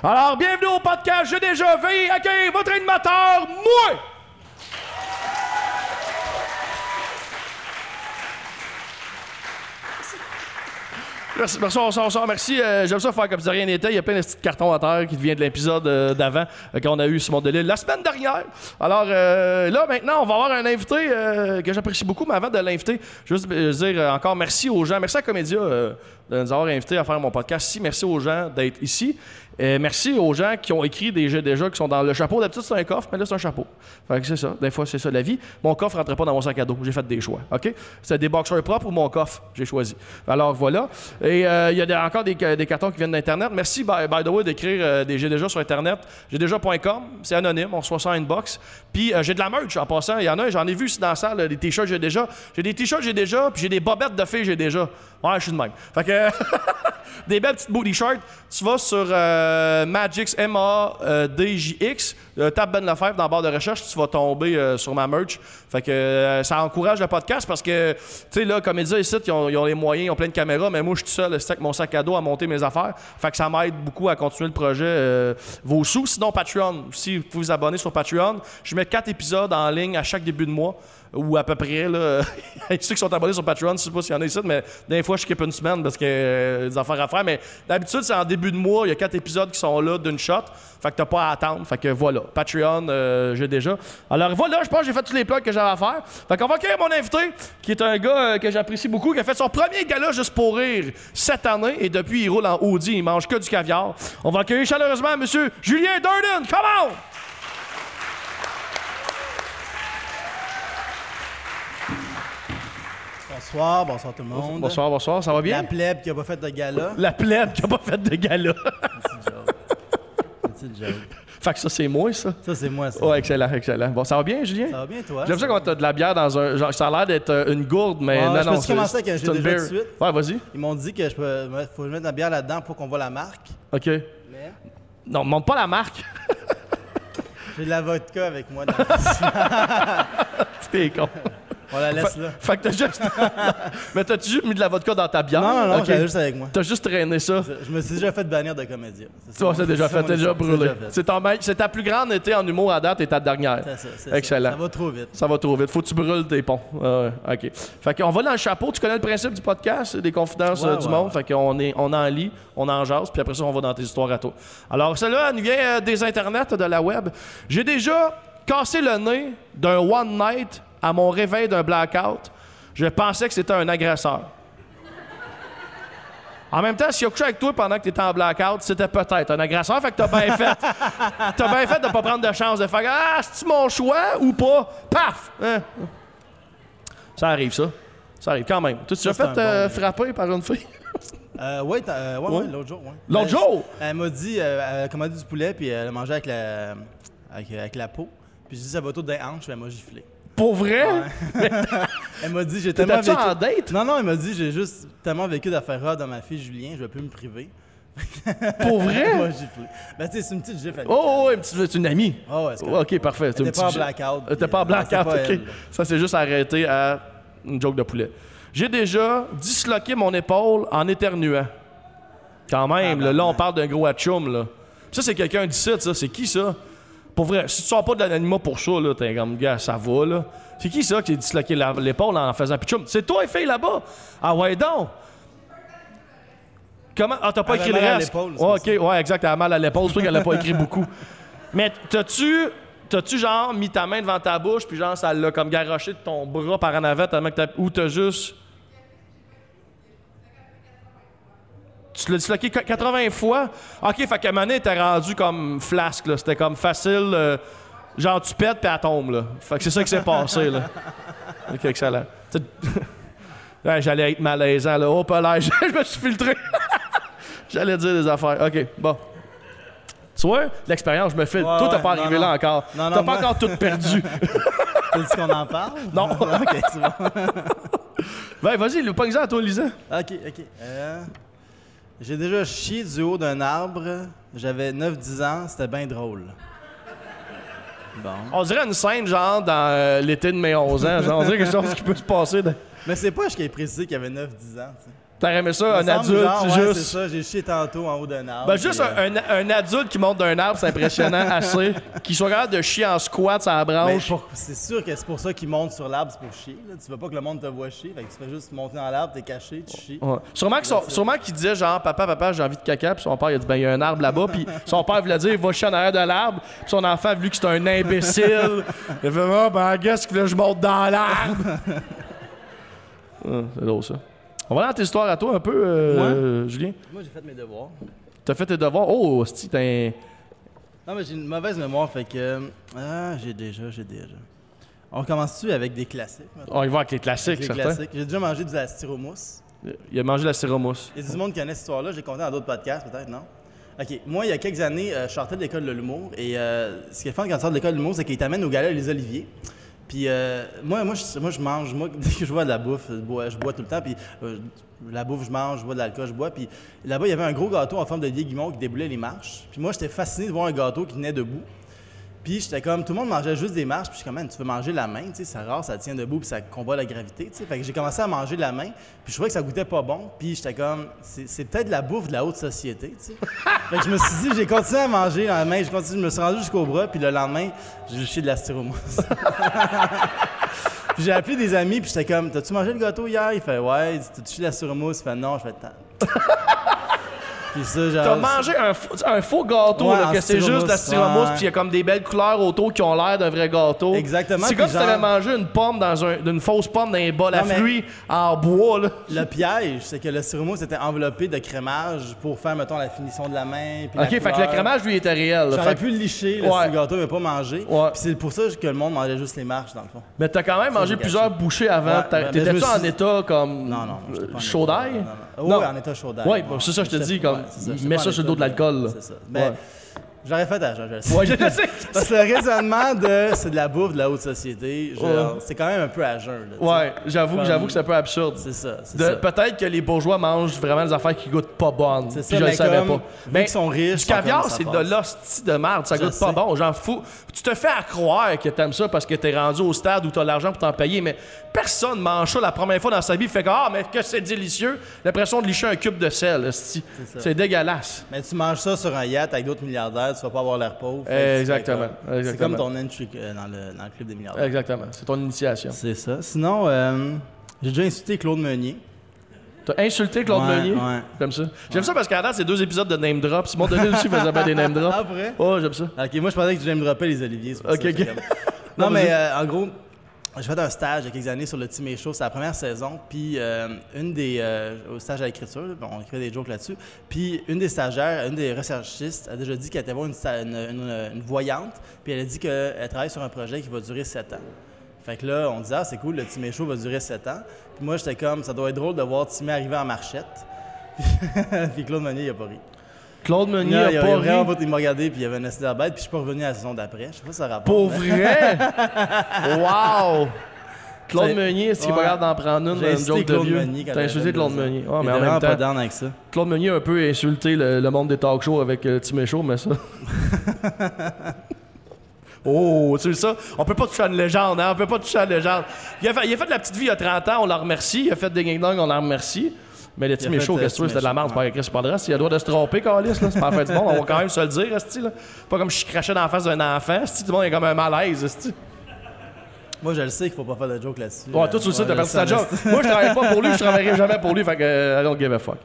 Alors, bienvenue au podcast J'ai déjà vu. Accueillez votre animateur, moi! Merci, merci, bonsoir, bonsoir, merci. Euh, J'aime ça faire comme si rien n'était. Il y a plein de petits cartons à terre qui viennent de l'épisode euh, d'avant euh, qu'on a eu Simon Delille la semaine dernière. Alors là, maintenant, on va avoir un invité que j'apprécie beaucoup, mais avant de l'inviter, juste dire encore merci aux gens. Merci à Comédia de nous avoir invités à faire mon podcast ici. Merci aux gens d'être ici. Euh, merci aux gens qui ont écrit des jeux déjà qui sont dans le chapeau. D'habitude, c'est un coffre, mais là, c'est un chapeau. Fait c'est ça. Des fois, c'est ça la vie. Mon coffre rentrait pas dans mon sac à dos. J'ai fait des choix. OK? C'était des boxers propres ou mon coffre? J'ai choisi. Alors, voilà. Et euh, il y a encore des, des cartons qui viennent d'Internet. Merci, by, by the way, d'écrire euh, des j'ai déjà sur Internet. J'ai déjà.com. C'est anonyme. On reçoit ça en inbox. Puis, euh, j'ai de la merch en passant. Il y en a, j'en ai vu ici dans la salle, des t-shirts, j'ai déjà. J'ai des t-shirts, j'ai déjà. Puis, j'ai des bobettes de filles, j'ai déjà. Ouais, je suis de même. Fait que. des belles petites booty shirts. Tu vas sur euh, Magix, M-A-D-J-X, euh, tape Ben Lefebvre dans la barre de recherche, tu vas tomber euh, sur ma merch. Fait que euh, ça encourage le podcast parce que, tu sais, là, comme ils disent ils ont, ils ont les moyens, ils ont plein de caméras, mais moi, je suis tout seul, avec mon sac à dos à monter mes affaires. Fait que ça m'aide beaucoup à continuer le projet. euh, vos sous. Sinon, Patreon aussi, vous vous abonner sur Patreon. Je mets quatre épisodes en ligne à chaque début de mois ou à peu près. Là. Ceux qui sont abonnés sur Patreon, je sais pas s'il y en a ici, mais des fois, je skip une semaine parce que euh, des affaires à faire. Mais d'habitude, c'est en début de mois. Il y a quatre épisodes qui sont là d'une shot. Fait que t'as pas à attendre. Fait que voilà. Patreon, euh, j'ai déjà. Alors voilà, je pense que j'ai fait tous les plugs que j'avais à faire. Fait qu'on va accueillir mon invité, qui est un gars euh, que j'apprécie beaucoup, qui a fait son premier gala juste pour rire cette année. Et depuis, il roule en Audi. Il mange que du caviar. On va accueillir chaleureusement M. Julien Durden. Come on! Bonsoir, bonsoir tout le monde. Bonsoir, bonsoir. Ça va bien? La plèbe qui a pas fait de gala. La plèbe qui a pas fait de gala. Petite joke. fait que ça, c'est moi, ça. Ça, c'est moi, ça. Oh, excellent, excellent. Bon, ça va bien, Julien? Ça va bien, toi? J'aime ça quand t'as de la bière dans un. Genre, ça a l'air d'être euh, une gourde, mais Ouais, non, je non. peux-tu c'est- commencer avec un jeu beer. de suite? Ouais, vas-y. Ils m'ont dit que je peux, faut mettre de la bière là-dedans pour qu'on voit la marque. OK. Mais Non, montre pas la marque. j'ai de la vodka avec moi. Dans. T'es con. On la laisse là. Fait que t'as juste. mais t'as-tu juste mis de la vodka dans ta bière? Non, non, non, j'avais juste avec moi. T'as juste traîné ça? Je me suis déjà fait bannir de comédien. Tu vois, c'est déjà fait, t'es déjà brûlé. C'est ta plus grande été en humour à date et ta dernière. ça, c'est ça. Excellent. Ça va trop vite. Ça va trop vite. Faut que tu brûles tes ponts. Ah OK. Fait qu'on va dans le chapeau. Tu connais le principe du podcast, des confidences Ouais, euh, du ouais, monde? ouais. Fait qu'on est, on en lit, on en jase, puis après ça, on va dans tes histoires à toi. Alors, celle-là, elle nous vient euh, des internets, de la web. J'ai déjà cassé le nez d'un one night à mon réveil d'un blackout. Je pensais que c'était un agresseur. En même temps, s'il a couché avec toi pendant que tu étais en blackout, c'était peut-être un agresseur. Fait que t'as bien fait. t'as bien fait de pas prendre de chance de faire Ah, c'est-tu mon choix ou pas? Paf! Hein? Ça arrive, ça. Ça arrive quand même. Tu t'es fait euh, bon- frapper par une fille? Euh, t'as- euh, ouais, Ouais. ouais, l'autre jour, ouais. L'autre jour? Elle m'a dit, euh, elle a commandé du poulet, puis elle a mangé avec la, avec, avec la peau. Puis j'ai dit, ça va tout d'un hanche, puis elle m'a giflé. Pour vrai? Elle m'a dit, j'ai tellement vécu... en date? Non, non, elle m'a dit, j'ai juste tellement vécu d'affaires rares dans ma fille Julien, je vais plus me priver. Pour vrai? giflé. Ben, tu sais, c'est une petite gifle. Oh, oh, ouais, une petite- une amie. Oh, ouais, c'est ok, parfait. C'est était pas en blackout. Était pas en blackout, c'est ok. Ça s'est juste arrêté à une joke de poulet. J'ai déjà disloqué mon épaule en éternuant. Quand même, là, là, on parle d'un gros atchoum, là. Ça, c'est quelqu'un d'ici, ça. C'est qui, ça? Pour vrai, si tu sors pas de l'anonymat pour ça, là, t'es comme, gars, ça va, là. C'est qui, ça, qui a disloqué l'épaule en faisant pitchoum? C'est toi, les filles, là-bas? Ah ouais, donc! Comment? Ah, t'as pas Elle écrit le mal à reste? Ouais, pour ok, ouais, exact, elle a mal à l'épaule, c'est ça qu'elle a pas écrit beaucoup. Mais t'as-tu... T'as-tu genre mis ta main devant ta bouche, puis genre ça l'a comme garoché de ton bras par en avant, tellement que t'as. Ou t'as juste. Tu l'as disloqué qu- 80 fois? Ok, fait qu'à un moment donné, t'es rendu comme flasque, là. C'était comme facile. euh, genre, tu pètes, puis elle tombe, là. Fait que c'est ça qui s'est passé, là. Ok, excellent. Ouais, J'allais être malaisant, là. Oh, pas l'air, je me suis filtré. J'allais dire des affaires. Ok, bon. Tu vois, l'expérience, je me filtre. Ouais, Toi, t'as pas arrivé non. là encore. Non, non, T'as pas moi- encore tout perdu. T'as dit qu'on en parle? Non. ok, c'est bon. Ben, vas-y, le pas à toi, Lisa. Ok, ok. Euh, j'ai déjà chié du haut d'un arbre. J'avais 9-10 ans, c'était bien drôle. Bon. On dirait une scène, genre, dans euh, l'été de mes 11 ans. Genre, on dirait quelque chose qui peut se passer. de- Mais c'est pas je qui ai précisé qu'il avait 9-10 ans, tu sais. T'aurais aimé ça, un adulte, genre, ouais, c'est juste. ça, j'ai chié tantôt en haut d'un arbre. Ben, juste euh, un, adulte qui monte d'un arbre, c'est impressionnant assez. Qui soit capable de chier en squat sur la ben, branche. c'est sûr que c'est pour ça qu'il monte sur l'arbre, c'est pour chier. Là. Tu veux pas que le monde te voit chier, fait que tu fais juste monter dans l'arbre, t'es caché, tu chies. Ouais. Sûrement, que son- sûrement qu'il disait genre papa papa j'ai envie de caca puis son père il a dit ben il y a un arbre là-bas puis son père voulait dire va chier en arrière de l'arbre puis son enfant vu que c'est un imbécile il a fait ah ben qu'est-ce que je monte dans l'arbre Ah, c'est drôle ça on va dans tes histoires à toi un peu euh, Julien Moi, j'ai fait mes devoirs. t'as fait tes devoirs? Oh si t'as un Non, mais j'ai une mauvaise mémoire, fait que. Ah, j'ai déjà, j'ai déjà. On commence-tu avec des classiques? maintenant? on y va avec les classiques Avec les certains classiques. J'ai déjà mangé du styromousse. il a mangé la siromousse Il y a du monde qui connaît cette histoire-là. J'ai compté dans d'autres podcasts, peut-être, non? OK. Moi, il y a quelques années, euh, je sortais de l'école de l'humour. Et euh, ce qui est fun quand tu sors de l'école de l'humour, c'est qu'ils t'amènent au gala Les Oliviers. Puis euh, moi, moi, je, moi, je mange. Moi, dès que je vois de la bouffe, je bois, tout le temps. Puis euh, la bouffe, je mange, je bois de l'alcool, je bois. Puis là-bas, il y avait un gros gâteau en forme de Guimont qui déboulait les marches. Puis moi, j'étais fasciné de voir un gâteau qui tenait debout. Puis j'étais comme, tout le monde mangeait juste des marches, puis je suis comme, Man, tu veux manger la main, tu sais, c'est rare, ça tient debout, puis ça combat la gravité, tu sais. Fait que j'ai commencé à manger de la main, puis je trouvais que ça goûtait pas bon, puis j'étais comme, c'est peut-être la bouffe de la haute société, tu sais. fait que je me suis dit, j'ai continué à manger la main, j'ai continué, je me suis rendu jusqu'au bras, puis le lendemain, j'ai chié de la styromousse. puis j'ai appelé des amis, puis j'étais comme, t'as-tu mangé le gâteau hier? Il fait, ouais, t'as-tu chié de la styromousse? Il fait, non, je fais, Tant. puis ça, genre. T'as mangé un, faux- un faux gâteau, Ouais, là, que c'est juste de la styromousse, puis il y a comme des belles couleurs autour qui ont l'air d'un vrai gâteau. Exactement, C'est comme si t'avais mangé une pomme dans un, une fausse pomme dans un bol à Non, fruits en bois, là. Le piège, c'est que le styromousse était enveloppé de crémage pour faire, mettons, la finition de la main. puis la Ok, fait que le crémage, lui, était réel. J'aurais pu licher, le Ouais. gâteau, mais pas manger. Ouais. Puis c'est pour ça que le monde mangeait juste les marches, dans le fond. Mais t'as quand même mangé plusieurs bouchées avant. T'étais-tu en état comme. Non, non. chaud état- d'ail? Oui, en état chaud d'ail. Bon, c'est ça que je te dis, comme, ça, mets ça sur le dos de l'alcool. C'est ça. J'aurais fait à je le sais. Ouais, je le sais. Parce que le raisonnement de c'est de la bouffe de la haute société, genre, Ouais. c'est quand même un peu à jeun. là. Ouais, j'avoue, Comme- j'avoue que c'est un peu absurde. C'est ça, ça. Peut-être que les bourgeois mangent vraiment des affaires qui goûtent pas bonnes. C'est Puis ça, je le savais pas. Mais qu'ils sont riches, du ils caviar, c'est de l'hostie de merde. Ça Je goûte pas bon. J'en fous. Tu te fais à croire que t'aimes ça parce que t'es rendu au stade où t'as l'argent pour t'en payer, mais personne mange ça la première fois dans sa vie. Fait que, ah, mais que c'est délicieux. L'impression de licher un cube de sel. C'est dégueulasse. Mais tu manges ça sur un yacht avec d'autres milliardaires, tu vas pas avoir l'air pauvre. Tu Exactement, C'est comme ton entry euh, dans le, dans le club des milliardaires. Exactement. C'est ton initiation. C'est ça. Sinon, euh, j'ai déjà insulté Claude Meunier. T'as insulté Claude Ouais, Meunier? ouais. J'aime ça. J'aime ça parce qu'à date, c'est deux épisodes de name drop. Simon Denis aussi faisait pas des name drops. Après? Oh, j'aime ça. Ok, moi je pensais que je me dropper les oliviers. Ok, ça, ok. Non, mais euh, en gros, j'ai fait un stage il y a quelques années sur le Team Show. C'est la première saison. Puis euh, une des. euh, au stage à l'écriture, on écrivait des jokes là-dessus. Puis une des stagiaires, une des recherchistes, a déjà dit qu'elle était voir une voyante. Puis elle a dit qu'elle travaille sur un projet qui va durer sept ans. Fait que là, on disait, ah, c'est cool, le Team Show va durer sept ans. Puis moi, j'étais comme, ça doit être drôle de voir Timé arriver en marchette. puis Claude Meunier, il a pas ri. Claude Meunier Non, a il, a, pas il a vraiment ri. pas- il m'a regardé, puis il y avait un acide à bête, puis je suis pas revenu à la saison d'après. Je sais pas si ça rapporte. Pour vrai? wow! Claude Meunier, est-ce qu'il pas Ouais. capable d'en prendre une, une insulté joke de Claude vieux? Meunier quand T'as insulté Claude 22 ans. Meunier. Ouais, mais en même pas temps, down avec ça. Claude Meunier a un peu insulté le, le monde des talk shows avec euh, Show, mais ça... Oh, tu sais ça? On peut pas toucher à une légende, hein? On peut pas toucher à une légende. Il a fait, il a fait de la petite vie il y a 30 ans, on la remercie. Il a fait des Dong, on la remercie. Mais le fait, Show, euh, qu'est-ce que tu veux? C'était de la merde, c'est pas le reste. Il a le droit de se tromper, Carlis, là. C'est pas la fin du monde. On va quand même se le dire, esti, là. Pas comme je crachais dans la face d'un enfant. Tout le monde est comme un malaise, esti. Moi, je le sais qu'il faut pas faire de joke là-dessus. Ouais, toi, tu le sais, t'as perdu ta job. Moi, je travaille pas pour lui, je travaillerai jamais pour lui, fait que I don't give a fuck.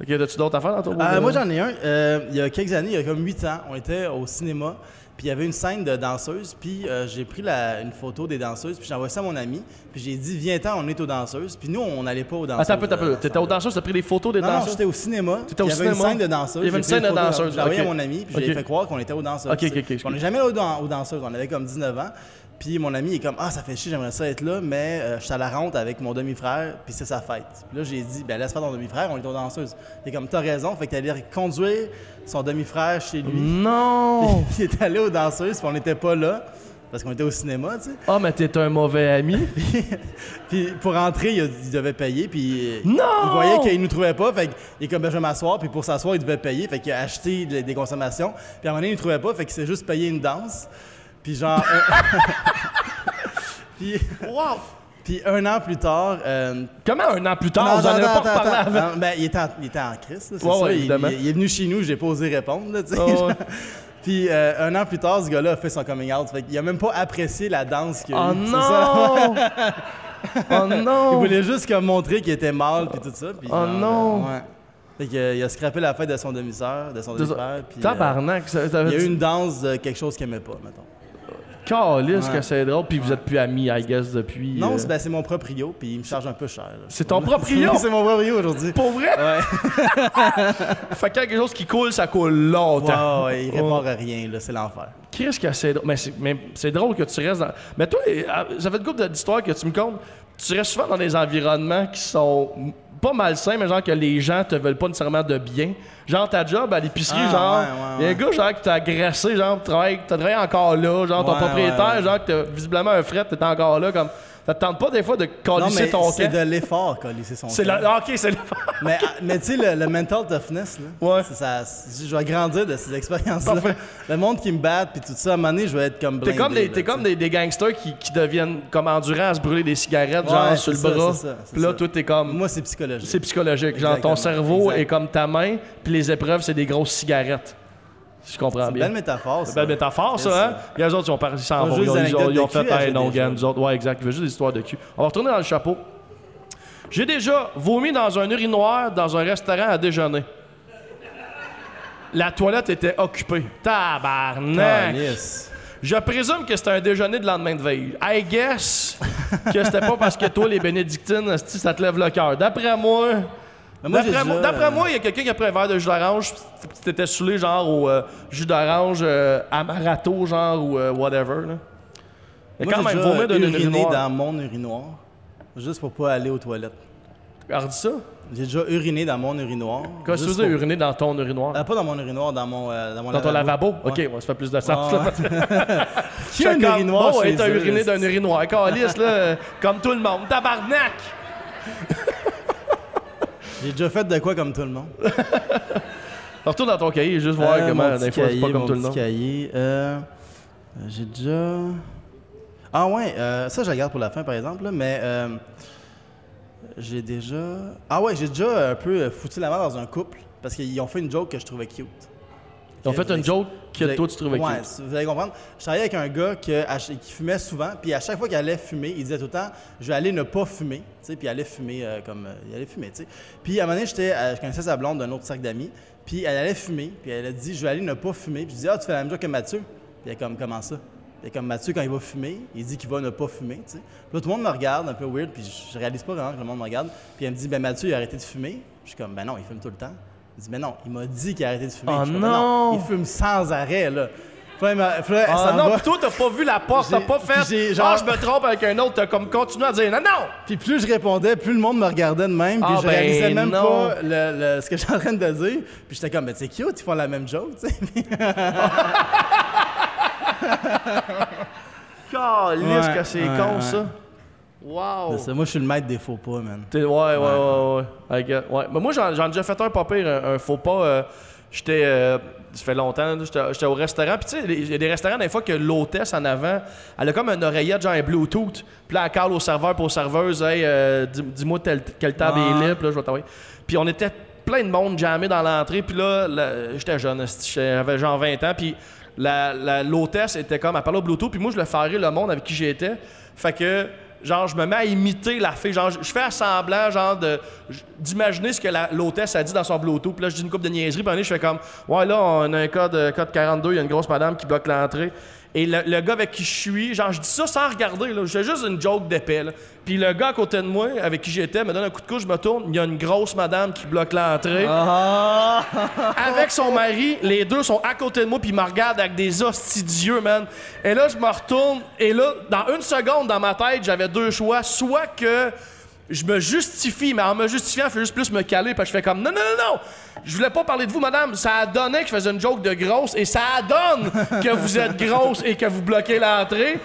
Ok, as-tu d'autres affaires dans ton Euh, moi, j'en ai un. Euh, il y a quelques années, il y a comme 8 ans, on était au cinéma, puis il y avait une scène de danseuses, puis euh, j'ai pris la- une photo des danseuses, puis j'ai envoyé ça à mon ami, puis j'ai dit, viens-ten, on est aux danseuses, puis nous, on n'allait pas aux danseuses. Attends un peu, attends un peu. T'étais au danseur, t'as pris des photos des Non, non, j'étais au cinéma. T'étais au puis Il y avait cinéma? une scène de danseuses. Il y avait une scène de danseuses, J'ai envoyé à mon ami, puis j'ai fait croire qu'on était aux danseuses. Ok, ok, ok, On n'est jamais allé aux, aux danseuses. On avait comme 19 ans. Puis mon ami est comme Ah, ça fait chier, j'aimerais ça être là, mais euh, je suis à la ronde avec mon demi-frère, puis c'est sa fête. Puis là, j'ai dit Ben laisse faire ton demi-frère, on est aux danseuses. Il est comme T'as raison, fait que t'allais conduire son demi-frère chez lui. Non! il est allé aux danseuses, puis on n'était pas là, parce qu'on était au cinéma, tu sais. Ah, mais t'es un mauvais ami. Puis pour rentrer, il, a- il devait payer, puis Non! il voyait qu'il nous trouvait pas, fait qu'il est comme ben, je vais m'asseoir, puis pour s'asseoir, il devait payer, fait qu'il a acheté de- des consommations. Puis à un moment donné, il ne trouvait pas, fait qu'il s'est juste payé une danse. Puis genre. euh, puis, Wow! Puis un an plus tard. euh, Comment un an plus tard, non, vous en avez pas attends, reparlé avant? Ben, il était en, il était en crise, c'est Ouais, ça. ouais, Il- évidemment. il, il est venu chez nous, j'ai pas osé répondre, là, tu sais. Ouais, ouais. genre. Puis euh, un an plus tard, ce gars-là a fait son coming out. Fait qu'il a même pas apprécié la danse qu'il a Oh ça. non! oh non! Il voulait juste comme montrer qu'il était mal puis tout ça. Puis Oh genre, non! euh, ouais. Fait qu'il a- il a scrappé la fête de son demi-sœur, de son De- demi-frère. Euh, Tabarnak, ça, ça il y a eu une danse de quelque chose qu'il aimait pas, mettons. Ouais. que c'est drôle, puis vous êtes plus amis, I guess, depuis... Non, euh, c'est ben, c'est mon propre Rio, puis il me charge un peu cher. là. C'est ton propre Rio? c'est mon propre Rio aujourd'hui. Pour vrai? Ouais. Fait que quelque chose qui coule, ça coule longtemps. Ouais, ouais, il répond à rien, là, c'est l'enfer. Qu'est-ce que c'est drôle? Mais c'est, mais c'est drôle que tu restes dans. Mais toi, euh, ça fait une couple d'histoires que tu me comptes. Tu restes souvent dans des environnements qui sont pas malsains, mais genre que les gens te veulent pas nécessairement de bien. Genre ta job à l'épicerie, Ah, genre. Il y a un gars, genre, qui t'a agressé, genre, tu travailles, t'as travaillé encore là, genre, ton propriétaire, genre, que t'as visiblement un fret, t'es encore là, comme. Ça te tente pas des fois de mais ton c'est de l'effort, colisser son C'est camp. la... ah, ok, c'est le. Mais, ah, mais tu sais, le, le mental toughness, là, Ouais. c'est ça, je vais grandir de ces expériences-là. Le monde qui me bat, puis tout ça, à un moment donné, je vais être comme T'es comme, des, là, tu comme des, des gangsters qui, qui deviennent comme endurants à se brûler des cigarettes, Ouais, genre sur le ça, bras. c'est ça, Puis là, ça. toi, t'es comme. Moi, c'est psychologique. C'est psychologique. Genre, ton cerveau Exact. est comme ta main, puis les épreuves, c'est des grosses cigarettes. Si je comprends C'est une bien. belle métaphore, ça. Belle métaphore, ça, hein? Et les autres, ils ont parlé sans vont. Ils ont, ils ils de fait, hey, non, nous autres. Ouais, exact. Il veut juste des histoires de cul. On va retourner dans le chapeau. J'ai déjà vomi dans un urinoir dans un restaurant à déjeuner. La toilette était occupée. Tabarnak! Je présume que c'était un déjeuner de lendemain de veille. I guess que c'était pas parce que toi, les bénédictines, ça te lève le cœur. D'après moi, d'après moi, d'après moi, il y a quelqu'un qui a pris un verre de jus d'orange, t'étais saoulé genre au euh, jus d'orange euh, Amarato, genre, ou euh, whatever. Là. Mais Moi, quand j'ai même, d'un uriné urinoir. dans mon urinoir, juste pour pas aller aux toilettes. Regarde ça. J'ai déjà uriné dans mon urinoir. Qu'est-ce que tu veux dire, uriner dans ton urinoir? Euh, pas dans mon urinoir, dans mon, euh, dans mon dans ton lavabo? Ouais. Ok, ouais, ça fait plus de sens. Qui a un urinoir eux, uriné là, d'un urinoir. Calice, là, euh, comme tout le monde. Tabarnak! J'ai déjà fait de quoi comme tout le monde? Retourne dans ton cahier, juste voir Euh, comment, des fois, c'est pas comme tout le monde. cahier. Euh, j'ai déjà... Ah ouais, euh, ça je la garde pour la fin par exemple, là, mais euh, j'ai déjà... Ah ouais, j'ai déjà un peu euh, foutu la main dans un couple parce qu'ils ont fait une joke que je trouvais cute. Ils ont fait une joke que Vous toi, tu trouvais ouais, cute. Vous allez comprendre. Je travaillais avec un gars que- à ch- qui fumait souvent, puis à chaque fois qu'il allait fumer, il disait tout le temps Je vais aller ne pas fumer, tu sais, puis il allait fumer euh, comme. euh, il allait fumer, tu sais. Puis à un moment donné, j'étais, euh, je connaissais sa blonde d'un autre cercle d'amis, puis elle allait fumer, puis elle a dit Je vais aller ne pas fumer. Puis je dis Ah, tu fais la même chose que Mathieu. Puis elle est comme Comment ça Puis comme Mathieu, quand il va fumer, il dit qu'il va ne pas fumer, tu sais. Puis là, tout le monde me regarde un peu weird, puis je, je réalise pas vraiment que le monde me regarde. Puis elle me dit Ben Mathieu, il a arrêté de fumer. Je suis comme Ben non, il fume tout le temps. Il dit, mais non, il m'a dit qu'il a arrêté de fumer. Oh Je Ben non! Il fume sans arrêt, là. Puis là, puis Ah non, va. toi, t'as pas vu la porte, t'as pas fait. Ah, genre- je me trompe avec un autre, t'as comme continué à dire non, non! Puis plus je répondais, plus le monde me regardait de même. Puis Ah, je ben réalisais même non. pas le- le- ce que j'étais en train de dire. Puis j'étais comme, mais c'est cute, ils font la même joke, tu sais. Calisse Ouais, que c'est ouais, con, ouais. ça. Wow! Ça, Moi, je suis le maître des faux pas, man. Ouais, ouais, ouais, ouais. Get- ouais. Mais moi, j'en ai déjà fait un pas pire, un, un faux pas. euh, j'étais. euh, ça fait longtemps, là, j'étais au restaurant. Puis, tu sais, il y a des restaurants, des fois, que l'hôtesse en avant, elle a comme une oreillette, genre un Bluetooth. Puis là, elle parle au serveur pour aux serveuses, hey, euh, dis- dis-moi tel- quelle table Ouais. est libre, là, je vais t'envoyer. Puis, on était plein de monde jamais dans l'entrée. Puis là, là, j'étais jeune, j'avais genre 20 ans. Puis, l'hôtesse était comme, elle parlait au Bluetooth. Puis moi, je le ferais le monde avec qui j'étais. Fait que genre je me mets à imiter la fille. Genre je fais à semblant genre de d'imaginer ce que l'hôtesse a dit dans son bluetooth. Puis là je dis une coupe de niaiserie puis un je fais comme ouais là on a un code code 42 il y a une grosse madame qui bloque l'entrée et le, le gars avec qui je suis genre je dis ça sans regarder là je fais juste une joke d'épée puis le gars à côté de moi avec qui j'étais me donne un coup de coude je me tourne il y a une grosse madame qui bloque l'entrée Ah! avec son mari, les deux sont à côté de moi puis ils me regardent avec des hosties d'yeux, man. Et là, je me retourne et là, dans une seconde, dans ma tête, j'avais deux choix. Soit que je me justifie, mais en me justifiant, il faut juste plus me caler parce que je fais comme non, non, non, non. Je voulais pas parler de vous, madame. Ça a donné que je faisais une joke de grosse et ça donne que vous êtes grosse et que vous bloquez l'entrée.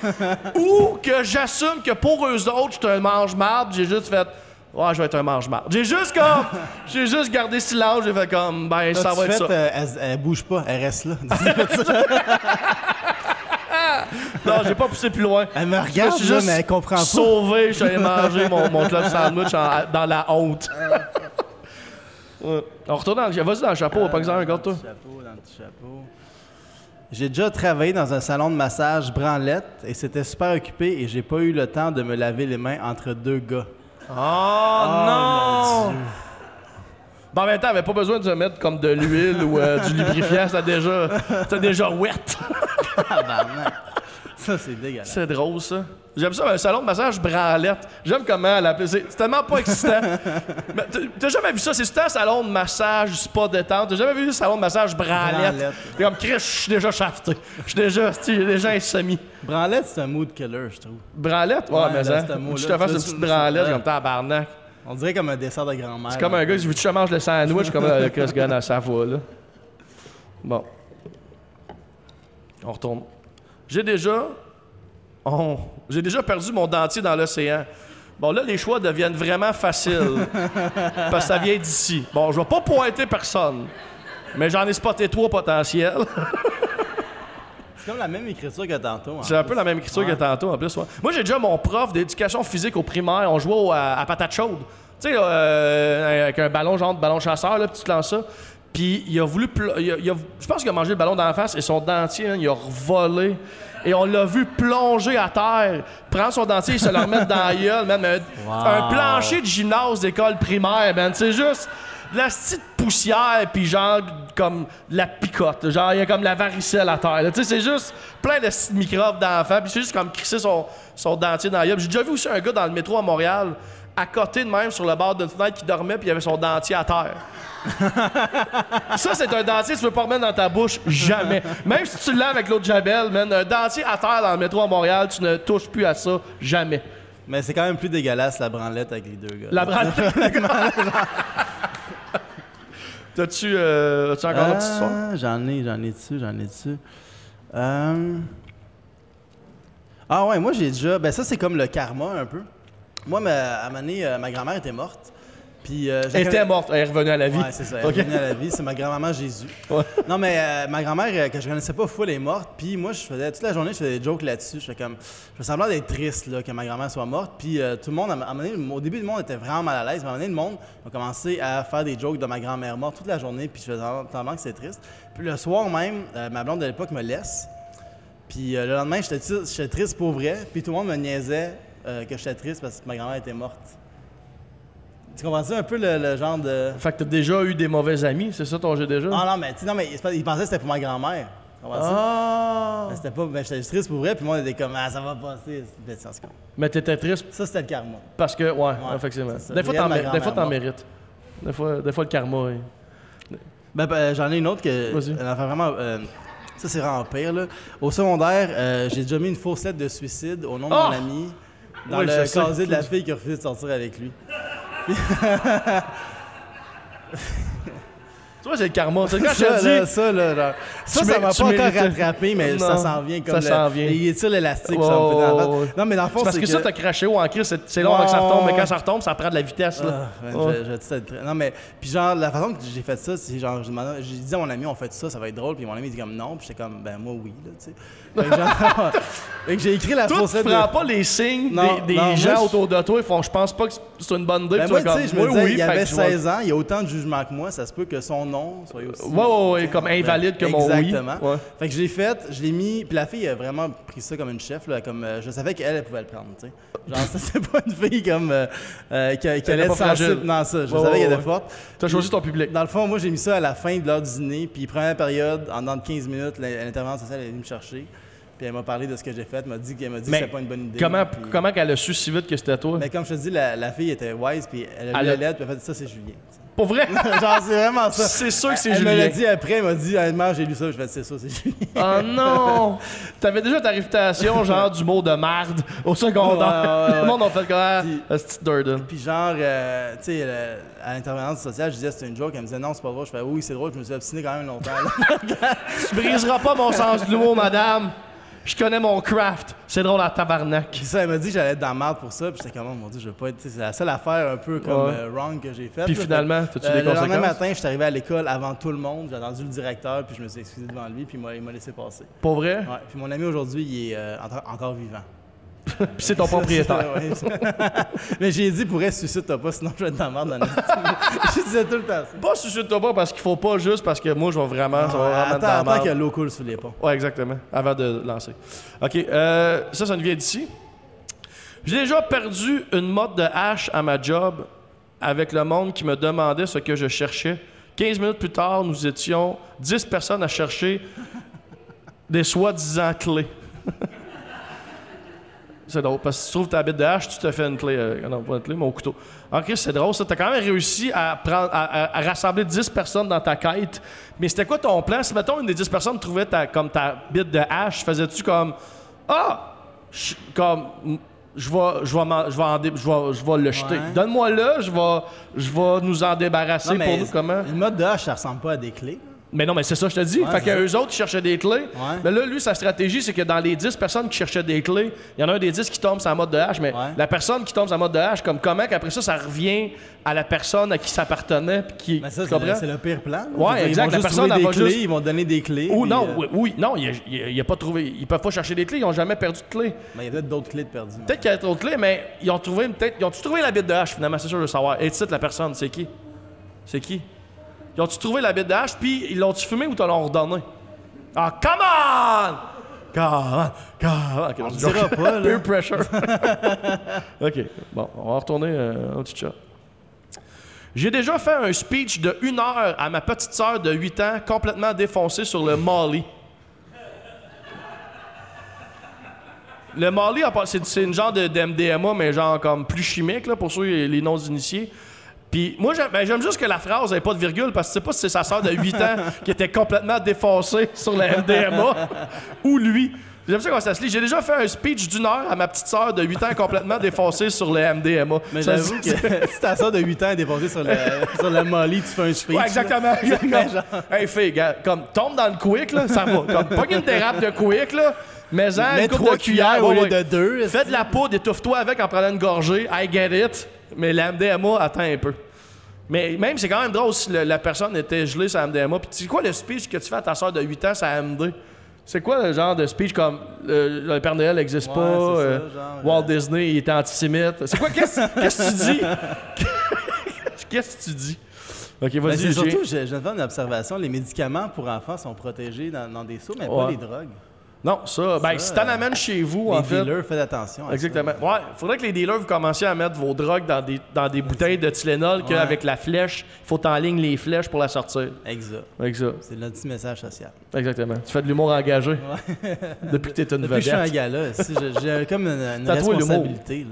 Ou que j'assume que pour eux autres, je suis un mange-marde. J'ai juste fait. Ouais, je vais être un mange-marde. J'ai juste comme. J'ai juste gardé silence. J'ai fait comme. Ben, ça va être fait, ça. euh, elle, elle bouge pas, elle reste là. Non, j'ai pas poussé plus loin. Elle me regarde, suis là, juste mais elle comprend pas. Sauvé, je suis allé manger mon, mon club sandwich en- dans la honte. Ouais. On retourne dans le... Vas-y dans le chapeau, par exemple, regarde-toi. Dans le chapeau, dans le petit chapeau. J'ai déjà travaillé dans un salon de massage branlette et c'était super occupé et j'ai pas eu le temps de me laver les mains entre deux gars. Oh, non! Ben, en même temps, avait pas besoin de se mettre comme de l'huile ou euh, du lubrifiant, c'était déjà, c'était déjà wet. Tabarnak. Ça, c'est dégueulasse. C'est drôle, ça. J'aime ça, un salon de massage branlette. J'aime comment elle appelle. C'est tellement pas excitant. Mais t'as- jamais vu ça? C'est un salon de massage, spa détente. T'as jamais vu le salon de massage branlette? Branlette. T'es comme, Chris, je suis déjà shafté. Je suis déjà, j'ai déjà un. Branlette, c'est un mood killer, je trouve. Branlette? Ouais, Ouais, mais ça. Tu te fasses tu une petite branlette comme tabarnak. On dirait comme un dessert de grand-mère. C'est comme un gars qui veut que je mange le sandwich comme euh, Chris Gunn à sa voix, là. Bon. On retourne. J'ai déjà. Oh, j'ai déjà perdu mon dentier dans l'océan. Bon, là, les choix deviennent vraiment faciles. parce que ça vient d'ici. Bon, je vais pas pointer personne. Mais j'en ai spoté trois potentiels. C'est comme la même écriture que tantôt. C'est un peu la même écriture Ouais. que tantôt, en plus. ouais. Moi, j'ai déjà mon prof d'éducation physique au primaire. On jouait au- à, à patate chaude. Tu sais, euh, avec un ballon, genre de ballon chasseur, là, puis tu te lances ça. Puis il a voulu. il a- il a- je pense qu'il a mangé le ballon dans la face et son dentier, hein, il a revolé. Et on l'a vu plonger à terre, prendre son dentier et se le remettre dans la gueule, man. Wow. Un plancher de gymnase d'école primaire, man. C'est juste de la petite poussière, puis genre comme de la picote. Genre, il y a comme la varicelle à terre. Tu sais, c'est juste plein de microbes d'enfants, puis c'est juste comme crisser son, son dentier dans la gueule. J'ai déjà vu aussi un gars dans le métro à Montréal, à côté de même, sur le bord d'une fenêtre, qui dormait, puis il avait son dentier à terre. ça, c'est un dentier que tu veux pas remettre dans ta bouche, jamais. Même si tu l'as avec l'autre jabelle, man, un dentier à terre dans le métro à Montréal, tu ne touches plus à ça, jamais. Mais c'est quand même plus dégueulasse la branlette avec les deux gars. La branlette. T'as-tu euh, encore une petite histoire? Ah, J'en ai, j'en ai dessus, j'en ai dessus. Euh, Ah ouais, moi j'ai déjà. Ben ça c'est comme le karma un peu. Moi, ma... à un moment donné, euh, ma grand-mère était morte. Puis. euh, je la Elle était connais- morte, elle est revenue à la vie. Ouais, c'est ça. Elle Ok. est revenue à la vie. C'est ma grand-maman Jésus. Ouais. Non, mais euh, ma grand-mère, euh, que je connaissais pas fou, elle est morte. Puis moi, je faisais toute la journée, je faisais des jokes là-dessus. Je fais comme. Je me semblais d'être triste là, que ma grand-mère soit morte. Puis euh, tout le monde, à un moment donné, au début, le monde était vraiment mal à l'aise. Mais à un moment donné, le monde a commencé à faire des jokes de ma grand-mère morte toute la journée. Puis je faisais semblant que c'était triste. Puis le soir même, euh, ma blonde de l'époque me laisse. Puis euh, le lendemain, j'étais j'étais triste pour vrai. Puis tout le monde me niaisait euh, que j'étais triste parce que ma grand-mère était morte. Tu comprends-tu un peu le, le genre de. Fait que t'as déjà eu des mauvais amis, c'est ça ton jeu déjà? Ah non, mais tu non, mais il pensait que c'était pour ma grand-mère. Ah! Mais c'était pas. Ben, j'étais triste pour vrai, puis moi, on était comme, ah, ça va passer. Ça. Mais t'étais triste? Ça, c'était le karma. parce que, ouais, effectivement. ça. Des fois, des fois, t'en mérites. Des fois, des fois, le karma. est- Ben, ben, j'en ai une autre que. Vas-y. Elle en fait vraiment. euh, ça, c'est vraiment pire, là. Au secondaire, euh, j'ai déjà mis une fausse lettre de suicide au nom de Ah! mon ami dans Oui, le casier de la fille qui a refusé de sortir avec lui. Tu vois, c'est le karma. C'est quand je ça, te là, dis. ça, là, genre, ça, m'a pas encore rattrapé, mais ça s'en vient comme. ça s'en vient. Il étire l'élastique, Ouais, ça me fait dans la ouais, face. Non, mais dans le fond, C'est parce c'est que, ça, t'as craché ou en crise, c'est- long avant que ça retombe, mais quand ça retombe, ça prend de la vitesse. Là. Ah, ouais, je- je- je- non, mais, puis genre, la façon que j'ai fait ça, c'est genre, j'ai j'ai dit à mon ami, on fait ça, ça va être drôle, puis mon ami dit comme non, puis j'étais comme, ben moi oui, là, tu sais. Fait que genre, que j'ai écrit la Toi, tu prends pas les signes des, gens je- autour de toi. Ils font, je pense pas que c'est une bonne idée. Ben moi, tu sais, je me oui, il avait que je vais- 16 ans, il y a autant de jugements que moi, ça se peut que son nom soit aussi. Ouais, ouais, ouais, tu sais, comme invalide que mon oui. Exactement. Ouais. Fait que je l'ai fait, je l'ai mis, puis la fille a vraiment pris ça comme une chef, là, comme euh, je savais qu'elle, elle pouvait le prendre, tu sais. Genre, ça, c'est pas une fille comme euh, euh, qui, Elle allait être sensible. Non, ça, je Ouais, savais qu'elle était forte. T'as choisi ton public. Dans le fond, moi, j'ai mis ça à la fin de l'heure du dîner, puis première période, en dedans de 15 minutes, l'in- l'intervenante sociale est venue me chercher, puis elle m'a parlé de ce que j'ai fait, elle m'a dit qu'elle m'a dit Mais que c'était pas une bonne idée. Comment, puis- comment qu'elle a su si vite que c'était toi? Mais comme je te dis, la, la fille était wise, puis elle a Elle vu la lettre, puis elle a fait ça, c'est Julien. Pour vrai? Genre, c'est vraiment ça. c'est sûr que c'est Elle me Julien. l'a dit après, elle m'a dit, honnêtement, j'ai lu ça, je fait c'est ça, c'est Julien. Oh non! T'avais déjà ta réputation, genre du mot de marde au secondaire. Ouais, ouais, ouais. Le monde a fait comme ah, c'est Durden? Puis genre, euh, tu sais, à l'intervenante sociale, je disais c'était une joke, elle me disait non, c'est pas vrai. Je fais oui, c'est drôle, je me suis obstiné quand même longtemps. Tu briseras pas mon sens de l'humour, madame. Je connais mon craft. C'est drôle à tabarnak. Ça, elle m'a dit que j'allais être dans la merde pour ça. Puis j'étais comme, oh mon dieu, je veux pas être. C'est la seule affaire un peu comme Ouais. euh, wrong que j'ai faite. Puis là. finalement, t'as-tu des Le lendemain matin, je suis arrivé à l'école avant tout le monde. J'ai entendu le directeur, puis je me suis excusé devant lui, puis il m'a- il m'a laissé passer. Pour vrai? Ouais. Puis mon ami aujourd'hui, il est euh, en- encore vivant. Puis c'est ton propriétaire. Ouais. Mais j'ai dit, pour être suicide-toi pas, sinon je vais être dans la merde dans Je disais tout le temps ça. Pas suicide-toi pas parce qu'il faut pas juste parce que moi, je vais vraiment, ça va vraiment attends, dans attends que l'eau coule sous les ponts. Ouais, exactement. Avant de lancer. OK. euh, ça, ça nous vient d'ici. J'ai déjà perdu une motte de hache à ma job avec le monde qui me demandait ce que je cherchais. 15 minutes plus tard, nous étions 10 personnes à chercher des soi-disant clés. C'est drôle, parce que si tu trouves ta bite de hache, tu te fais une clé. euh, non, pas une clé, mais au couteau. Ok, c'est drôle, ça. T'as quand même réussi à, prendre, à, à- à rassembler 10 personnes dans ta quête. Mais c'était quoi ton plan? Si, mettons, une des 10 personnes trouvait ta, comme ta bite de hache, faisais-tu comme Ah! Je- Comme. Je vais, je, vais m'en- je, vais en dé- je, vais, je vais le jeter. Ouais. Donne-moi là, je vais, je vais nous en débarrasser Non, mais pour nous comment? Une mode de hache, ça ressemble pas à des clés. Mais non, mais c'est ça, je te dis. Ouais, fait c'est que eux autres, ils cherchaient des clés. Ouais. Mais là, lui, sa stratégie, c'est que dans les 10 personnes qui cherchaient des clés, il y en a un des 10 qui tombe sur la mode de hache. Mais Ouais. la personne qui tombe sur la mode de hache, comme comment qu'après ça, ça revient à la personne à qui ça appartenait. Puis qui, Mais ça, c'est le, pire plan. Ouais, exact. Ils vont La personne, des clés, juste- ils vont donner des clés. Ou non, euh, oui, oui, non, il il a pas trouvé. Ils peuvent pas chercher des clés, ils ont jamais perdu de clés. Mais il y a peut-être d'autres clés de perdues. Peut-être qu'il y a d'autres clés, mais ils ont trouvé peut-être. Ils ont-tu trouvé la bite de hache finalement, c'est sûr de savoir. Et tu la personne, c'est qui? C'est qui? Ils ont-tu trouvé la bite de hache, puis ils l'ont-tu fumé ou te l'ont redonné? Ah, come on! Come on! Come on! Ok, non, c'est dira pas, là. Peer pressure. ok, bon, on va retourner euh, au petit chat. J'ai déjà fait un speech de une heure à ma petite sœur de 8 ans, complètement défoncée sur le Molly. Le c'est c'est une genre de, de MDMA, mais genre comme plus chimique, là, pour ceux les non-initiés. Puis moi, j'aime ben, j'aime juste que la phrase n'ait pas de virgule, parce que c'est pas si c'est sa sœur de 8 ans qui était complètement défoncée sur le MDMA ou lui. J'aime ça quand ça se lit. J'ai déjà fait un speech d'une heure à ma petite sœur de 8 ans complètement défoncée sur le MDMA. Mais j'avoue que si ta soeur de 8 ans est déposée sur, le, sur la molly, tu fais un speech. Ouais, exactement. Comme, hey, fille, gars, comme tombe dans le quick, là, ça va. Comme pas une dérape de quick, là. Mais en une coupe trois de cuillère cuillères au lieu de deux. Fais de la poudre, étouffe-toi avec en prenant une gorgée. I get it. Mais la MDMA, attends un peu. Mais même, c'est quand même drôle si le- la personne était gelée sur la MDMA. Puis c'est quoi le speech que tu fais à ta soeur de 8 ans sur la MD? C'est quoi le genre de speech comme euh, le Père Noël n'existe Ouais, pas, c'est ça, euh, genre, Walt euh, Disney il était antisémite? C'est quoi? Qu'est-ce qu'est-ce que tu dis? Qu'est-ce que tu dis? Ok, Ben, vas-y, c'est j'ai- surtout, je, je viens de faire une observation, les médicaments pour enfants sont protégés dans, dans des seaux, mais pas Ouais. les drogues. Non, ça, ben, Ça, si t'en euh, amènes chez vous, Les en fait. dealers, faites attention à ça. Exactement. Ouais, faudrait que les dealers vous commenciez à mettre vos drogues dans des, dans des bouteilles de Tylenol Ouais. qu'avec la flèche, il faut en ligne les flèches pour la sortir. Exact. Ça. C'est notre petit message social. Exactement. Tu fais de l'humour engagé depuis que t'es une Depuis que je suis un gars-là, si, j'ai- comme une, une responsabilité.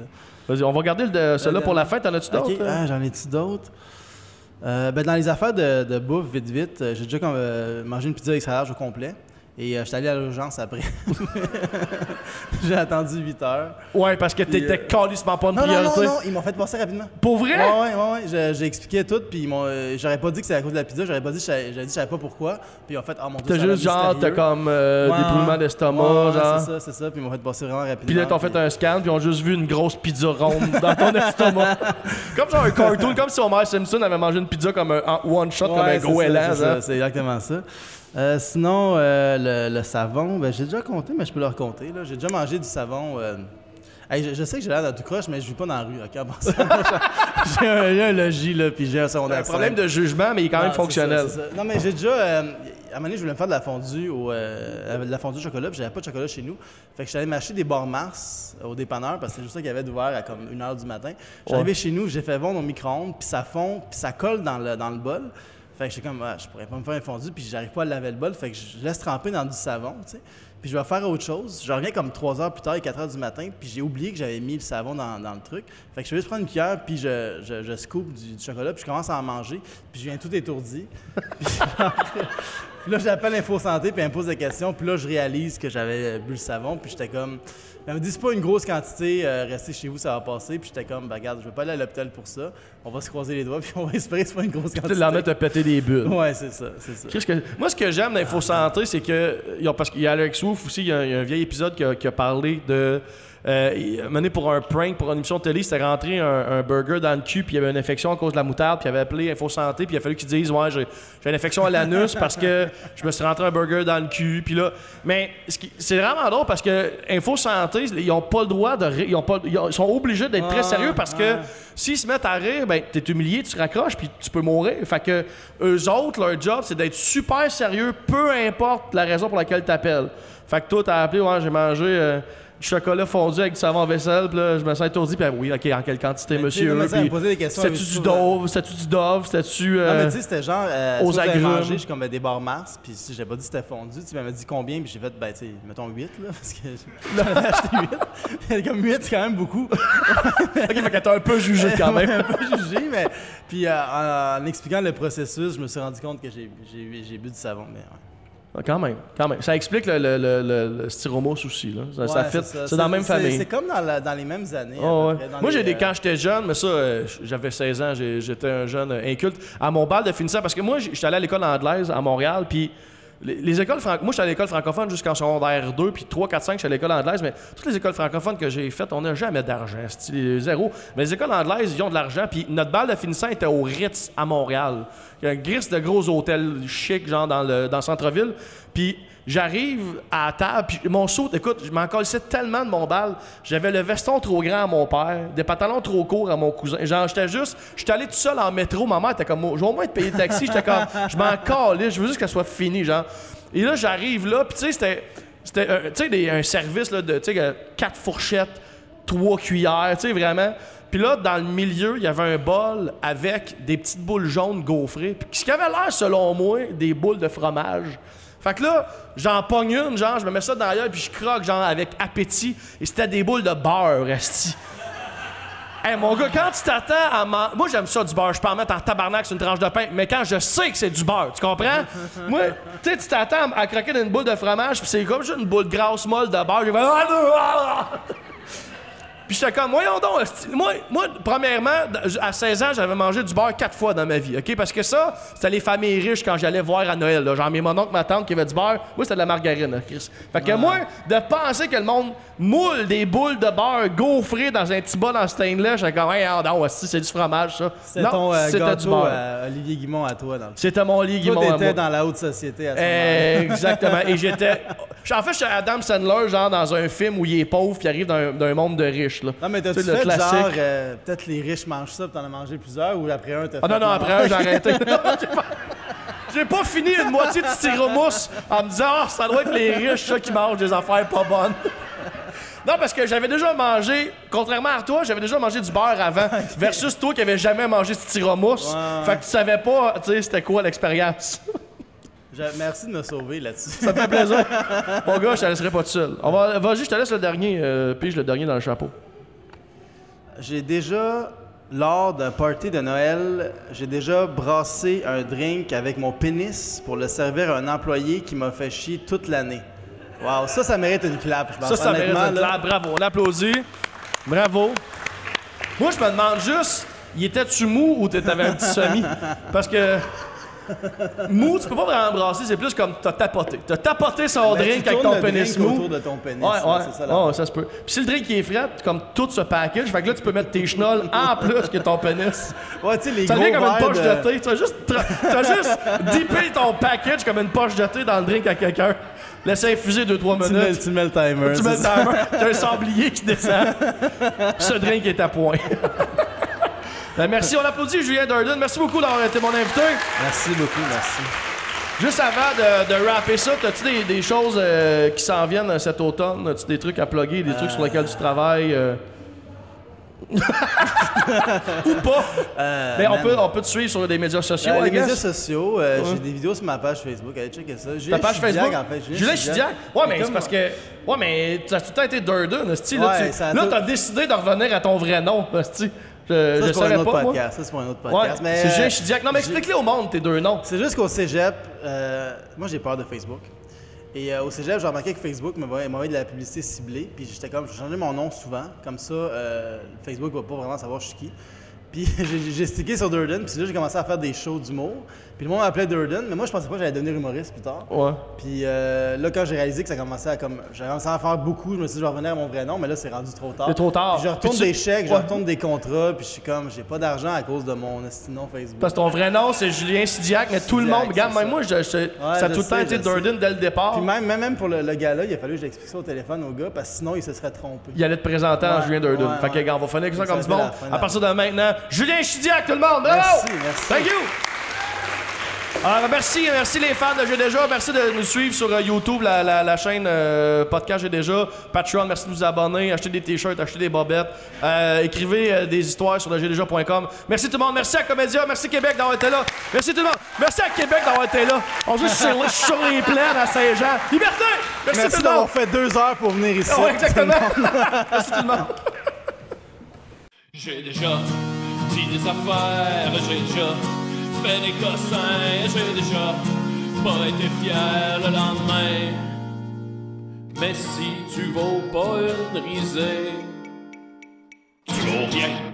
Vas-y, on va garder le de- celui-là pour la fin. T'en as-tu d'autres? Ok, euh? ah, j'en ai-tu d'autres? Euh, ben, dans les affaires de, de bouffe, vite, vite, euh, j'ai déjà euh, mangé une pizza avec salade au complet. Et euh, j'étais allé à l'urgence après. j'ai attendu 8 heures. Ouais, parce que t'étais euh, calissement pas une Non, non, priorité. non, non, ils m'ont fait passer rapidement. Pour vrai? Ouais, ouais, ouais, ouais. J'ai- expliqué tout, puis ils m'ont, euh, j'aurais pas dit que c'était à cause de la pizza, j'aurais pas dit, je j'aurais dit, je savais pas pourquoi. Puis ont fait, ah mon dieu, T'as juste genre, t'as comme euh, Ouais, des brûlements d'estomac, Ouais, genre. C'est ça, c'est ça, puis ils m'ont fait passer vraiment rapidement. Puis là, t'ont fait un scan, puis ils ont juste vu une grosse pizza ronde dans ton estomac. comme genre un cartoon, comme si Homer Simpson avait mangé une pizza comme un en one shot, comme un gros élan. C'est exactement ça. Euh, sinon, euh, le, le savon, ben, j'ai déjà compté, mais je peux le raconter. J'ai déjà mangé du savon. euh, hey, je, je sais que j'ai l'air d'un tout croche, mais je vis pas dans la rue. ok, en passant. j'ai un, logis, là, puis j'ai un secondaire. Un problème de jugement, mais il est quand Non, même fonctionnel. ça. Non, mais j'ai déjà. à un moment donné, je voulais me faire de la fondue au, de la fondue au chocolat, puis j'avais pas de chocolat chez nous. Fait que j'allais m'acheter des bars Mars au dépanneur, parce que c'est juste ça qu'il y avait d'ouvert à comme 1h du matin. J'arrive arrivé chez nous, j'ai fait fondre au micro-ondes, puis ça fond, puis ça colle dans le, dans le bol. Fait que j'étais comme, ah, je pourrais pas me faire un fondu, puis j'arrive pas à laver le bol. Fait que je laisse tremper dans du savon, tu sais. Puis je vais faire autre chose. Je reviens comme 3 heures plus tard, 4 heures du matin, puis j'ai oublié que j'avais mis le savon dans, dans le truc. Fait que je vais juste prendre une cuillère, puis je, je, je scoop du, du chocolat, puis je commence à en manger, puis je viens tout étourdi. Puis, là, j'appelle Info Santé, puis elle me pose des questions, puis là, je réalise que j'avais bu le savon, puis j'étais comme. Elle me dit, c'est pas une grosse quantité, euh, restez chez vous, ça va passer. Puis j'étais comme, bah, regarde, je vais pas aller à l'hôpital pour ça. On va se croiser les doigts, puis on va espérer que c'est pas une grosse quantité. mettre à péter des bulles. Ouais, c'est ça, c'est ça. Qu'est-ce que- Moi, ce que j'aime d'Info Santé, c'est que. ont- Parce qu'il y a Alex Wolf aussi, il y a, il y a un vieil épisode qui a, qui a parlé de. Euh, mené pour un prank, pour une émission de télé, c'était rentré un, un burger dans le cul, puis il y avait une infection à cause de la moutarde, puis il avait appelé Info Santé, puis il a fallu qu'ils disent Ouais, j'ai une infection à l'anus parce que je me suis rentré un burger dans le cul, puis là. Mais c'est vraiment drôle parce que Info Santé, ils ont pas le droit de. rire, Ils, ont pas, ils ont- ils sont obligés d'être très Ah, sérieux parce que ouais. S'ils se mettent à rire, ben, t'es humilié, tu raccroches, puis tu peux mourir. Fait que eux autres, leur job, c'est d'être super sérieux, peu importe la raison pour laquelle t'appelles. Fait que toi, t'as appelé, ouais, j'ai mangé euh, chocolat fondu avec du savon vaisselle, puis là, je me sens étourdi, puis ah oui, ok, en quelle quantité, Mais monsieur? questions, C'était-tu du Dove? C'était-tu du Dove? C'était-tu. Non, euh, mais tu sais, c'était genre. Euh, aux agrumes? mangé, je comme des barres Mars, puis si j'avais pas dit c'était fondu, tu sais, elle m'a dit combien, puis j'ai fait, ben, tu sais, mettons 8, là, parce que j'en acheté 8. comme 8, c'est quand même beaucoup. ok, fait que t'as un peu jugé quand même. un peu jugé, mais. Puis euh, en, en expliquant le processus, je me suis rendu compte que j'ai, j'ai, j'ai bu du savon. Mais, ouais. Ah, Quand même, quand même. Ça explique le, le, aussi, là. Ça, fit. C'est dans la même famille. C'est comme dans, la- dans les mêmes années. Ah ouais. Moi, j'ai des euh, quand j'étais jeune, mais ça, euh, j'avais 16 ans, j'étais un jeune inculte. À mon bal de finissant, parce que moi, j'étais allé à l'école anglaise à Montréal, puis les, les écoles moi, j'étais à l'école francophone jusqu'en secondaire 2, puis 3, 4, 5, j'étais à l'école anglaise, mais toutes les écoles francophones que j'ai faites, on n'a jamais d'argent, c'est zéro. Mais les écoles anglaises, ils ont de l'argent, puis notre bal de finissant était au Ritz à Montréal. Il un gris de gros hôtels chic, genre dans le, dans le centre-ville, puis J'arrive à la table, puis mon saut, écoute, je m'en colissais tellement de mon bal. J'avais le veston trop grand à mon père, des pantalons trop courts à mon cousin. Genre, j'étais juste, j'étais allé tout seul en métro. Ma mère était comme, je vais au moins te payer le taxi. J'étais comme, je m'en je veux juste qu'elle soit finie, genre. Et là, j'arrive là, puis tu sais, c'était, c'était des- un service là, de, tu sais, quatre fourchettes, trois cuillères, tu sais, vraiment. Puis là, dans le milieu, il y avait un bol avec des petites boules jaunes gaufrées. Puis ce qui avait l'air, selon moi, des boules de fromage. Fait que là, j'en pogne une, genre, je me mets ça dans l'œil, puis je croque, genre, avec appétit. Et c'était des boules de beurre, esti. Hey, mon gars, quand tu t'attends à manger. Moi, j'aime ça du beurre. Je peux en mettre en tabarnak sur une tranche de pain. Mais quand je sais que c'est du beurre, tu comprends? Moi, tu sais, tu t'attends à croquer dans une boule de fromage, puis c'est comme juste une boule grasse molle de beurre. J'ai fait. Ah, ah, ah. Puis j'étais comme, voyons donc, moi, moi, premièrement, à 16 ans, j'avais mangé du beurre quatre fois dans ma vie, OK? Parce que ça, c'était les familles riches quand j'allais voir à Noël, là. Genre mes mon oncle, ma tante qui avait du beurre, moi, c'était de la margarine, hein, Chris. Fait que moi, de penser que le monde moule des boules de beurre gaufrées dans un petit bol en stainless, j'étais comme, hey, ah, non, c'est du fromage, ça. C'était non, ton euh, c'était du beurre. à Olivier Guimont à toi, dans le C'était mon lit Toi, Guimond à t'étais dans la haute société à ce. Exactement. Et j'étais. En fait, j'étais Adam Sandler, genre dans un film où il est pauvre puis il arrive d'un monde de riches. Là. Non, mais t'as-tu Tu sais, le fait classique. genre, euh, peut-être les riches mangent ça, puis t'en as mangé plusieurs, ou après un, t'as Ah fait non, non, non, après un, j'ai arrêté. J'ai pas- fini une moitié de styromousse en me disant, ah, ça doit être les riches, ça, qui mangent des affaires pas bonnes. Non, parce que j'avais déjà mangé, contrairement à toi, j'avais déjà mangé du beurre avant, versus toi qui avais jamais mangé de styromousse. Ouais. Fait que tu savais pas, tu sais, c'était quoi l'expérience. Je- Merci de me sauver là-dessus. Ça me fait plaisir. Mon gars, je te laisserai pas tout seul. On va, vas-y, je te laisse le dernier, euh, pige le dernier dans le chapeau. J'ai déjà, lors d'un party de Noël, j'ai déjà brassé un drink avec mon pénis pour le servir à un employé qui m'a fait chier toute l'année. Wow, ça, ça mérite une clap. Je pense, Ça, ça mérite une clap. Bravo, on. Bravo. Moi, je me demande juste, il était-tu mou ou t'avais un petit semi? Parce que mou, tu peux pas vraiment brasser, c'est plus comme t'as tapoté. T'as tapoté son Ben, drink avec ton le pénis drink mou. autour de ton pénis. Ouais, ouais, c'est ça, la- ouais, ça se peut. Puis si le drink il est frais, comme tout ce package, fait que là, tu peux mettre tes chenolles en plus que ton pénis. Ouais, tu sais, les Ça devient comme une poche de- de thé. Tu as juste, juste dippé ton package comme une poche de thé dans le drink à quelqu'un. Laissez infuser 2-3 Tu mets, minutes. tu mets le timer. Tu mets le timer, t'as un sablier qui descend. Ce drink est à point. Ben, merci, on applaudit Julien Durden. Merci beaucoup d'avoir été mon invité. Merci beaucoup, merci. Juste avant de, de rapper ça, as-tu des, des choses euh, qui s'en viennent cet automne? As-tu des trucs à plugger, des trucs sur lesquels tu travailles? euh? Ou pas? Euh, Mais on man, peut, on peut te suivre sur des médias sociaux, euh, I les guess. médias sociaux, euh, j'ai des vidéos sur ma page Facebook. Allez checker ça. Ta page Chidiac, Facebook? en fait. Julien Chidiac? Ouais, mais c'est parce que. Ouais, mais t'as tout le temps été Durden, hostie, Là, Ouais, tu- ça a là tout- t'as décidé de revenir à ton vrai nom, hostie. Je, Ça, je c'est pour un savais autre pas, moi. podcast. Ça, c'est pour un autre Ouais, podcast. mais, c'est euh, Julien Chidiac. Non, mais explique-les au monde tes deux noms. C'est juste qu'au cégep, euh, moi j'ai peur de Facebook. Et euh, au cégep, j'ai remarqué que Facebook m'envoyait de la publicité ciblée. Puis j'étais comme, je changeais mon nom souvent. Comme ça, euh, Facebook va pas vraiment savoir je suis qui. Puis j'ai- j'ai stické sur Durden. Puis là, j'ai commencé à faire des shows d'humour. Puis le monde m'appelait Durden. Mais moi, je pensais pas que j'allais devenir humoriste plus tard. Ouais. Puis euh, là, quand j'ai réalisé que ça commençait à comme. J'avais commencé à en faire beaucoup, je me suis dit, je vais revenir à mon vrai nom, mais là, c'est rendu trop tard. C'est trop tard. Puis je retourne Puis tu- des chèques, je Ouais. retourne des contrats, puis je suis comme, j'ai pas d'argent à cause de mon esti de nom Facebook. Parce que ton vrai nom, c'est Julien Sidiac, mais tout le Sidiac, monde, regarde, c'est même ça. moi, je- je- ça a je tout le temps sais, été je Durden dès le départ. Puis même, même, même pour le, le gars-là, il a fallu que je l'explique ça au téléphone au gars, parce que sinon, il se serait trompé. Il allait te présenter en Ouais, Julien Durden. ouais, fait que, ouais. gars, on va finir avec ça Ça comme du monde. la fin de À la- partir de maintenant, Julien Chidiac, tout le monde. Bravo! Merci, merci. Thank you! Alors, merci, merci les fans de J'ai déjà. Merci de nous suivre sur euh, YouTube, la, la- la chaîne euh, Podcast J'ai déjà. Patreon, merci de vous abonner, acheter des t-shirts, acheter des bobettes. Euh, écrivez euh, des histoires sur le déjà.com. Merci tout le monde. Merci à Comédia. Merci Québec d'avoir été là. Merci tout le monde. Merci à Québec d'avoir été là. On joue sur, sur les plaines à Saint-Jean. Liberté! Merci, Merci tout le d'avoir monde. fait deux heures pour venir ici. Ouais, exactement. merci tout le monde. J'ai déjà dit des affaires, j'ai déjà fait des cossins, j'ai déjà pas été fier le lendemain. Mais si tu vaux pas une risée, tu vaux rien.